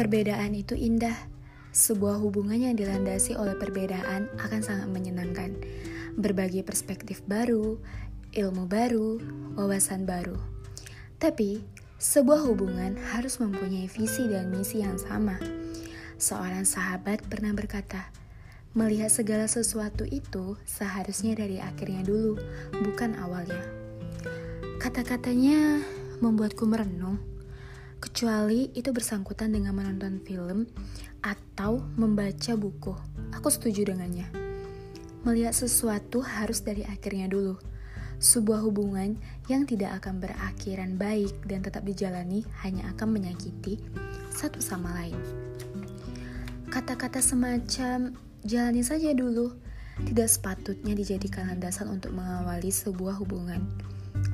Perbedaan itu indah. Sebuah hubungan yang dilandasi oleh perbedaan akan sangat menyenangkan. Berbagi perspektif baru, ilmu baru, wawasan baru. Tapi, sebuah hubungan harus mempunyai visi dan misi yang sama. Seorang sahabat pernah berkata, "Melihat segala sesuatu itu seharusnya dari akhirnya dulu, bukan awalnya." Kata-katanya membuatku merenung kecuali itu bersangkutan dengan menonton film atau membaca buku. Aku setuju dengannya. Melihat sesuatu harus dari akhirnya dulu. Sebuah hubungan yang tidak akan berakhiran baik dan tetap dijalani hanya akan menyakiti satu sama lain. Kata-kata semacam jalani saja dulu tidak sepatutnya dijadikan landasan untuk mengawali sebuah hubungan.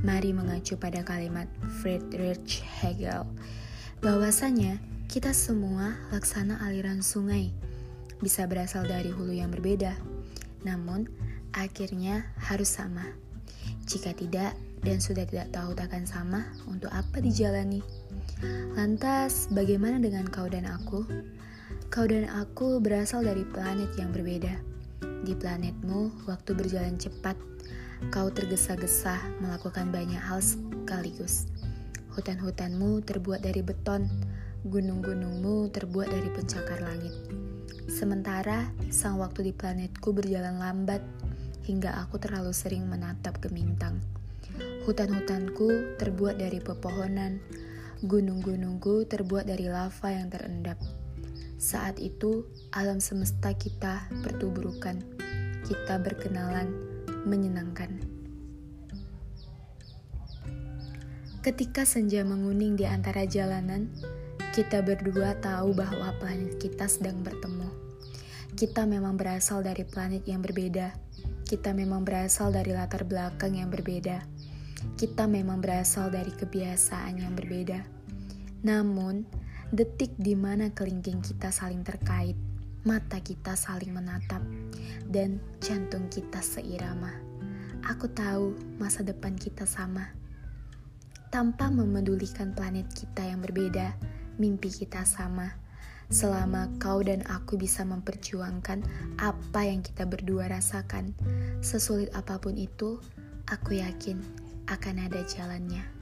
Mari mengacu pada kalimat Friedrich Hegel bahwasanya kita semua laksana aliran sungai bisa berasal dari hulu yang berbeda, namun akhirnya harus sama. Jika tidak dan sudah tidak tahu takkan sama, untuk apa dijalani? Lantas, bagaimana dengan kau dan aku? Kau dan aku berasal dari planet yang berbeda. Di planetmu, waktu berjalan cepat Kau tergesa-gesa melakukan banyak hal sekaligus. Hutan-hutanmu terbuat dari beton, gunung-gunungmu terbuat dari pencakar langit. Sementara sang waktu di planetku berjalan lambat hingga aku terlalu sering menatap gemintang. Hutan-hutanku terbuat dari pepohonan, gunung-gunungku terbuat dari lava yang terendap. Saat itu, alam semesta kita bertuburukan, kita berkenalan, menyenangkan. Ketika senja menguning di antara jalanan, kita berdua tahu bahwa planet kita sedang bertemu. Kita memang berasal dari planet yang berbeda. Kita memang berasal dari latar belakang yang berbeda. Kita memang berasal dari kebiasaan yang berbeda. Namun, detik di mana kelingking kita saling terkait, mata kita saling menatap, dan jantung kita seirama. Aku tahu masa depan kita sama. Tanpa memedulikan planet kita yang berbeda, mimpi kita sama. Selama kau dan aku bisa memperjuangkan apa yang kita berdua rasakan, sesulit apa pun itu, aku yakin akan ada jalannya.